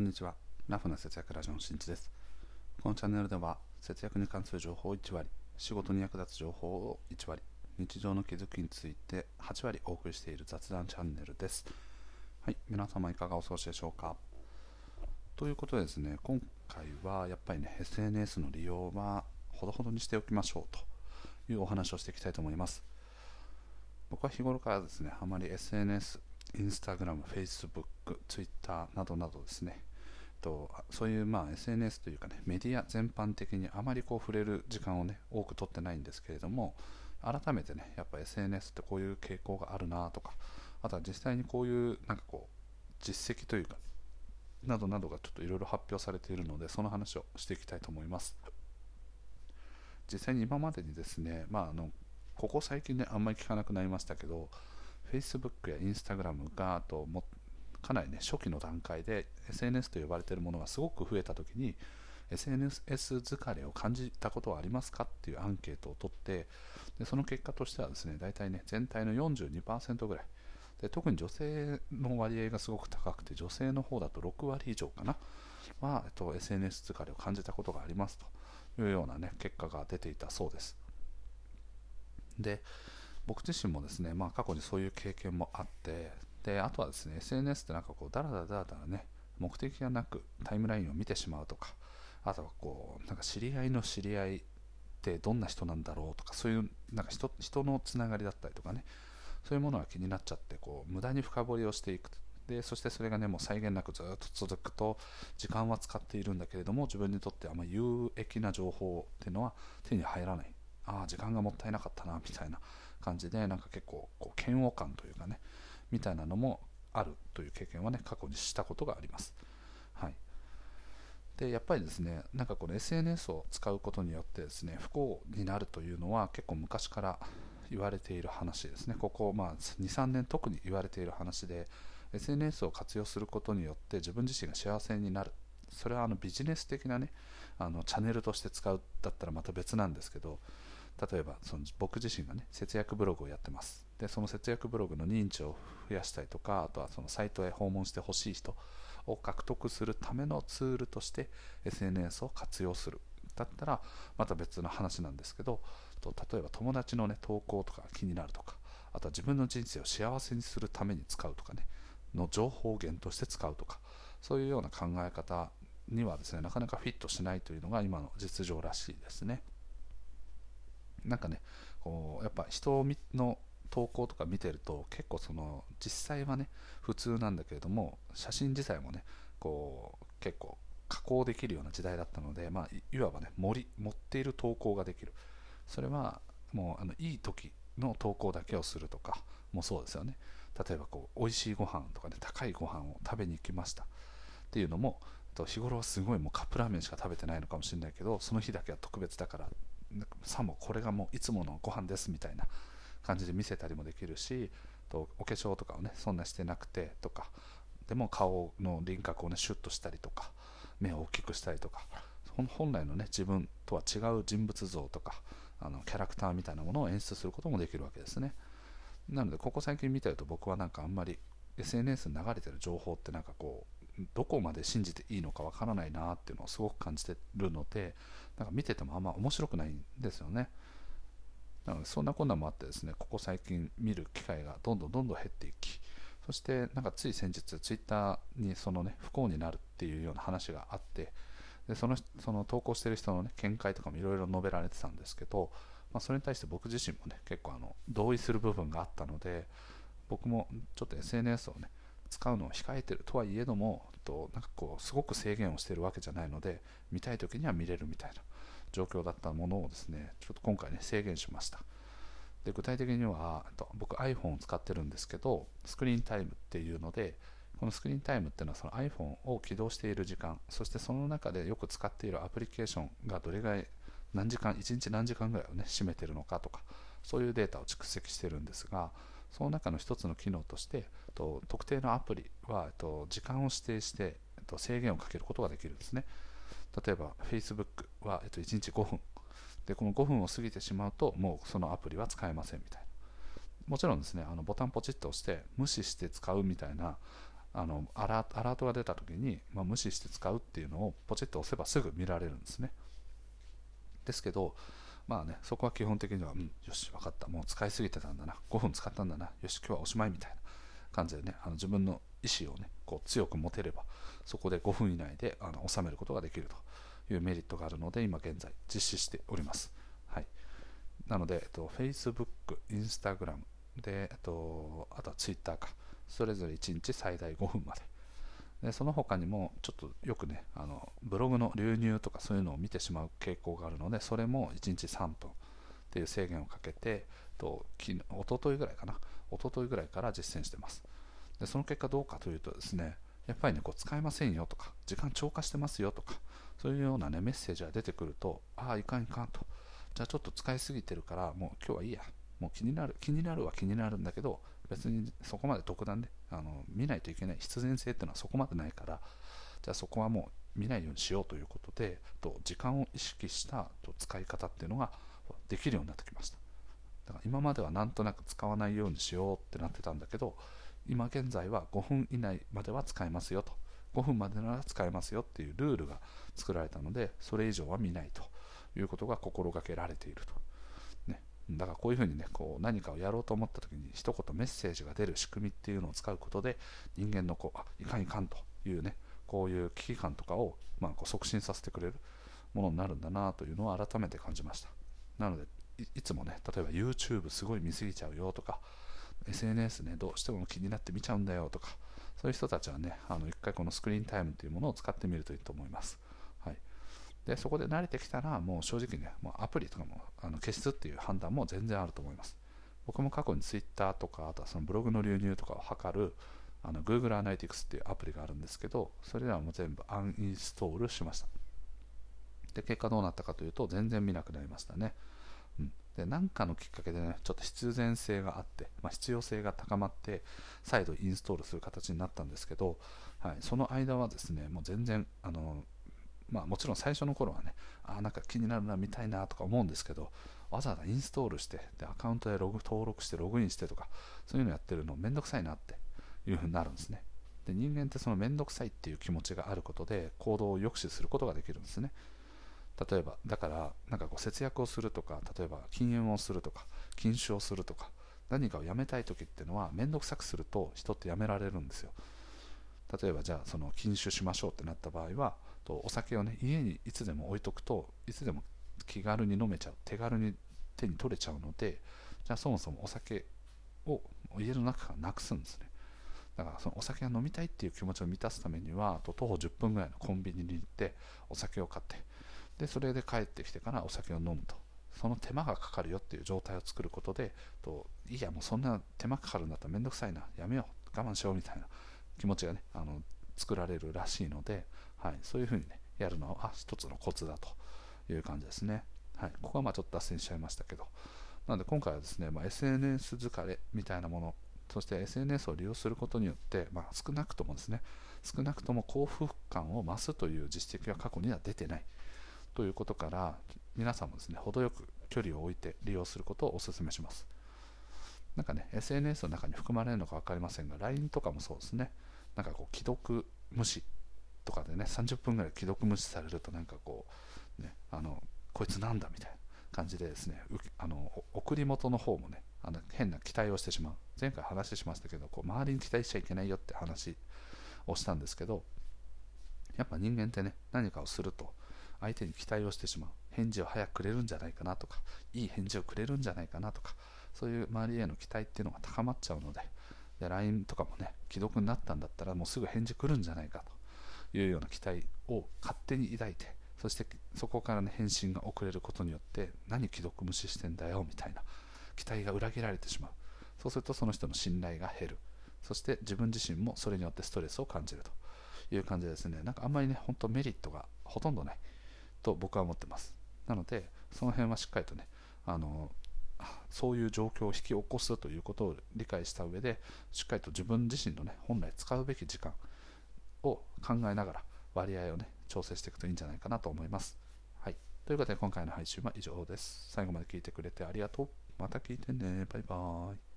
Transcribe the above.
こんにちは。ラフな節約ラジオのしんちです。このチャンネルでは、節約に関する情報を1割、仕事に役立つ情報を1割、日常の気づきについて8割お送りしている雑談チャンネルです。はい、皆様いかがお過ごしでしょうか？ということでですね、今回はやっぱりね、SNS の利用はほどほどにしておきましょうというお話をしていきたいと思います。僕は日頃からですね、あまり SNS、インスタグラム、フェイスブック、ツイッターなどなどですね、とそういうまあ SNS というかねメディア全般的にあまりこう触れる時間をね多く取ってないんですけれども改めてねやっぱ SNS ってこういう傾向があるなとかあとは実際にこういうなんかこう実績というかなどなどがちょっといろいろ発表されているのでその話をしていきたいと思います。実際に今までにですねまああのここ最近ねあんまり聞かなくなりましたけど Facebook や Instagram があともかなりね初期の段階で SNS と呼ばれているものがすごく増えた時に SNS 疲れを感じたことはありますかっていうアンケートを取ってでその結果としてはですね大体ね全体の42%ぐらい。で特に女性の割合がすごく高くて女性の方だと6割以上かなは、えっと、SNS 疲れを感じたことがありますと。いうようなね結果が出ていたそうです。で僕自身もですね、まあ、過去にそういう経験もあってであとはですね SNS ってなんかこうダラダラダラダラね目的がなくタイムラインを見てしまうとかあとはこうなんか知り合いの知り合いってどんな人なんだろうとかそういうなんか人人のつながりだったりとかねそういうものが気になっちゃってこう無駄に深掘りをしていくでそしてそれがねもう際限なくずっと続くと時間は使っているんだけれども自分にとってあんま有益な情報っていうのは手に入らない。ああ時間がもったいなかったなみたいな感じでなんか結構こう嫌悪感というかねみたいなのもあるという経験はね過去にしたことがあります。はい、でやっぱりですねなんかこの SNS を使うことによってですね不幸になるというのは結構昔から言われている話ですね。ここ、まあ、23年特に言われている話で SNS を活用することによって自分自身が幸せになる。それはあのビジネス的なねあのチャンネルとして使うだったらまた別なんですけど例えばその僕自身がね節約ブログをやってます。でその節約ブログの認知を増やしたりとかあとはそのサイトへ訪問してほしい人を獲得するためのツールとして SNS を活用するだったらまた別の話なんですけど例えば友達のね投稿とか気になるとかあとは自分の人生を幸せにするために使うとかねの情報源として使うとかそういうような考え方にはですねなかなかフィットしないというのが今の実情らしいですね。なんかねこうやっぱ人の投稿とか見てると結構その実際はね普通なんだけれども写真自体もねこう結構加工できるような時代だったので、まあ、いわばね盛り持っている投稿ができる。それはもうあのいい時の投稿だけをするとかもそうですよね。例えばこう美味しいご飯とかね高いご飯を食べに行きました。っていうのも日頃はすごいもうカップラーメンしか食べてないのかもしれないけどその日だけは特別だからさもこれがもういつものご飯ですみたいな感じで見せたりもできるしとお化粧とかをねそんなしてなくてとかでも顔の輪郭をねシュッとしたりとか目を大きくしたりとか本来のね自分とは違う人物像とかあのキャラクターみたいなものを演出することもできるわけですね。なのでここ最近見てると僕はなんかあんまり SNS に流れてる情報ってなんかこうどこまで信じていいのかわからないなっていうのをすごく感じてるのでなんか見ててもあんま面白くないんですよね。なのでそんなこんなもあってですねここ最近見る機会がどんどんどんどん減っていきそしてなんかつい先日ツイッターにそのね不幸になるっていうような話があってでそのその投稿してる人のね見解とかもいろいろ述べられてたんですけど、まあ、それに対して僕自身もね結構あの同意する部分があったので僕もちょっと SNS をね使うのを控えてるとはいえどもとなんかこうすごく制限をしてるわけじゃないので見たい時には見れるみたいな。状況だったものをですねちょっと今回ね制限しました。で具体的には僕 iPhone を使ってるんですけどスクリーンタイムっていうのでこのスクリーンタイムっていうのはその iPhone を起動している時間そしてその中でよく使っているアプリケーションがどれぐらい何時間1日何時間ぐらいをね占めてるのかとかそういうデータを蓄積してるんですがその中の一つの機能としてと特定のアプリはと時間を指定してと制限をかけることができるんですね。例えば Facebook は、えっと、1日5分。でこの5分を過ぎてしまうともうそのアプリは使えませんみたいな。もちろんですねあのボタンポチッと押して無視して使うみたいなあのアラートが出た時に、まあ、無視して使うっていうのをポチッと押せばすぐ見られるんですね。ですけどまあねそこは基本的には、うん、よし分かった。もう使いすぎてたんだな。5分使ったんだな。よし今日はおしまいみたいな。感じでねあの自分の意思をねこう強く持てればそこで5分以内であの収めることができるというメリットがあるので今現在実施しております、はい、なので、えっと、Facebook、Instagram で、えっと、あとは Twitter か。それぞれ1日最大5分まで。でその他にもちょっとよくねあのブログの流入とかそういうのを見てしまう傾向があるのでそれも1日3分っていう制限をかけてと昨日一昨日ぐらいかな。一昨日ぐらいから実践してます。でその結果どうかというとですねやっぱりねこう使えませんよとか時間超過してますよとかそういうようなねメッセージが出てくるとああいかんいかんと。じゃあちょっと使いすぎてるからもう今日はいいや。もう気になる気になるは気になるんだけど別にそこまで特段ねあの見ないといけない。必然性っていうのはそこまでないからじゃあそこはもう見ないようにしようということでと時間を意識したと使い方っていうのができるようになってきました。だから今まではなんとなく使わないようにしようってなってたんだけど今現在は5分以内までは使えますよと。5分までなら使えますよっていうルールが作られたのでそれ以上は見ないと。いうことが心がけられていると。ね。だからこういうふうにねこう何かをやろうと思った時に一言メッセージが出る仕組みっていうのを使うことで人間のこうあいかんいかんというねこういう危機感とかを、まあ、こう促進させてくれるものになるんだなというのを改めて感じました。なのでいつもね例えば YouTube すごい見すぎちゃうよとか SNS ねどうしても気になって見ちゃうんだよとかそういう人たちはねあの一回このスクリーンタイムというものを使ってみるといいと思います。はい。でそこで慣れてきたらもう正直ねもうアプリとかもあの消すっていう判断も全然あると思います。僕も過去に Twitter とかあとはそのブログの流入とかを測るあの Google Analytics っていうアプリがあるんですけどそれらはもう全部アンインストールしました。で結果どうなったかというと全然見なくなりましたね、で何かのきっかけでねちょっと必然性があって、まあ、必要性が高まって再度インストールする形になったんですけど、はい、その間はですねもう全然あのまあ、もちろん最初の頃はね、あなんか気になるな、見たいなとか思うんですけど、わざわざインストールして、でアカウントでログ登録してログインしてとか、そういうのやってるのめんどくさいなっていうふうになるんですね。で人間ってそのめんどくさいっていう気持ちがあることで行動を抑止することができるんですね。例えば、だから、なんかこう節約をするとか、例えば禁煙をするとか、禁酒をするとか、何かをやめたい時っていうのは、めんどくさくすると人ってやめられるんですよ。例えば、じゃあ、その禁酒しましょうってなった場合は、とお酒をね家にいつでも置いとくといつでも気軽に飲めちゃう手軽に手に取れちゃうのでじゃあそもそもお酒を家の中からなくすんですねだからそのお酒が飲みたいっていう気持ちを満たすためにはと徒歩10分ぐらいのコンビニに行ってお酒を買ってでそれで帰ってきてからお酒を飲むと。その手間がかかるよっていう状態を作ることでといやもうそんな手間かかるんだったらめんどくさいな。やめよう。我慢しようみたいな気持ちがねあの作られるらしいのではい、そういうふうにね、やるのは一つのコツだという感じですね。はい、ここはまあちょっと脱線しちゃいましたけど、なので今回はですね、まあ、SNS 疲れみたいなもの、そして SNS を利用することによって、まあ、少なくともですね、少なくとも幸福感を増すという実績は過去には出てない。ということから、皆さんもですね、程よく距離を置いて利用することをお勧めします。なんかね、SNS の中に含まれるのか分かりませんが、LINE とかもそうですね、なんかこう、既読無視とかでね30分ぐらい既読無視されるとなんかこう、ね、あのこいつなんだみたいな感じでですねあの送り元の方もねあの変な期待をしてしまう前回話しましたけどこう周りに期待しちゃいけないよって話をしたんですけどやっぱ人間ってね何かをすると相手に期待をしてしまう。返事を早くくれるんじゃないかなとかいい返事をくれるんじゃないかなとかそういう周りへの期待っていうのが高まっちゃうのでで LINE とかもね既読になったんだったらもうすぐ返事来るんじゃないかというような期待を勝手に抱いてそしてそこからね返信が遅れることによって何既読無視してんだよみたいな期待が裏切られてしまう。そうするとその人の信頼が減る。そして自分自身もそれによってストレスを感じるという感じですね。なんかあんまりね本当メリットがほとんどない。と僕は思ってますなのでその辺はしっかりとねあのそういう状況を引き起こすということを理解した上でしっかりと自分自身のね本来使うべき時間を考えながら割合をね調整していくといいんじゃないかなと思います。はい、ということで今回の配信は以上です。最後まで聞いてくれてありがとう。また聞いてね。バイバーイ。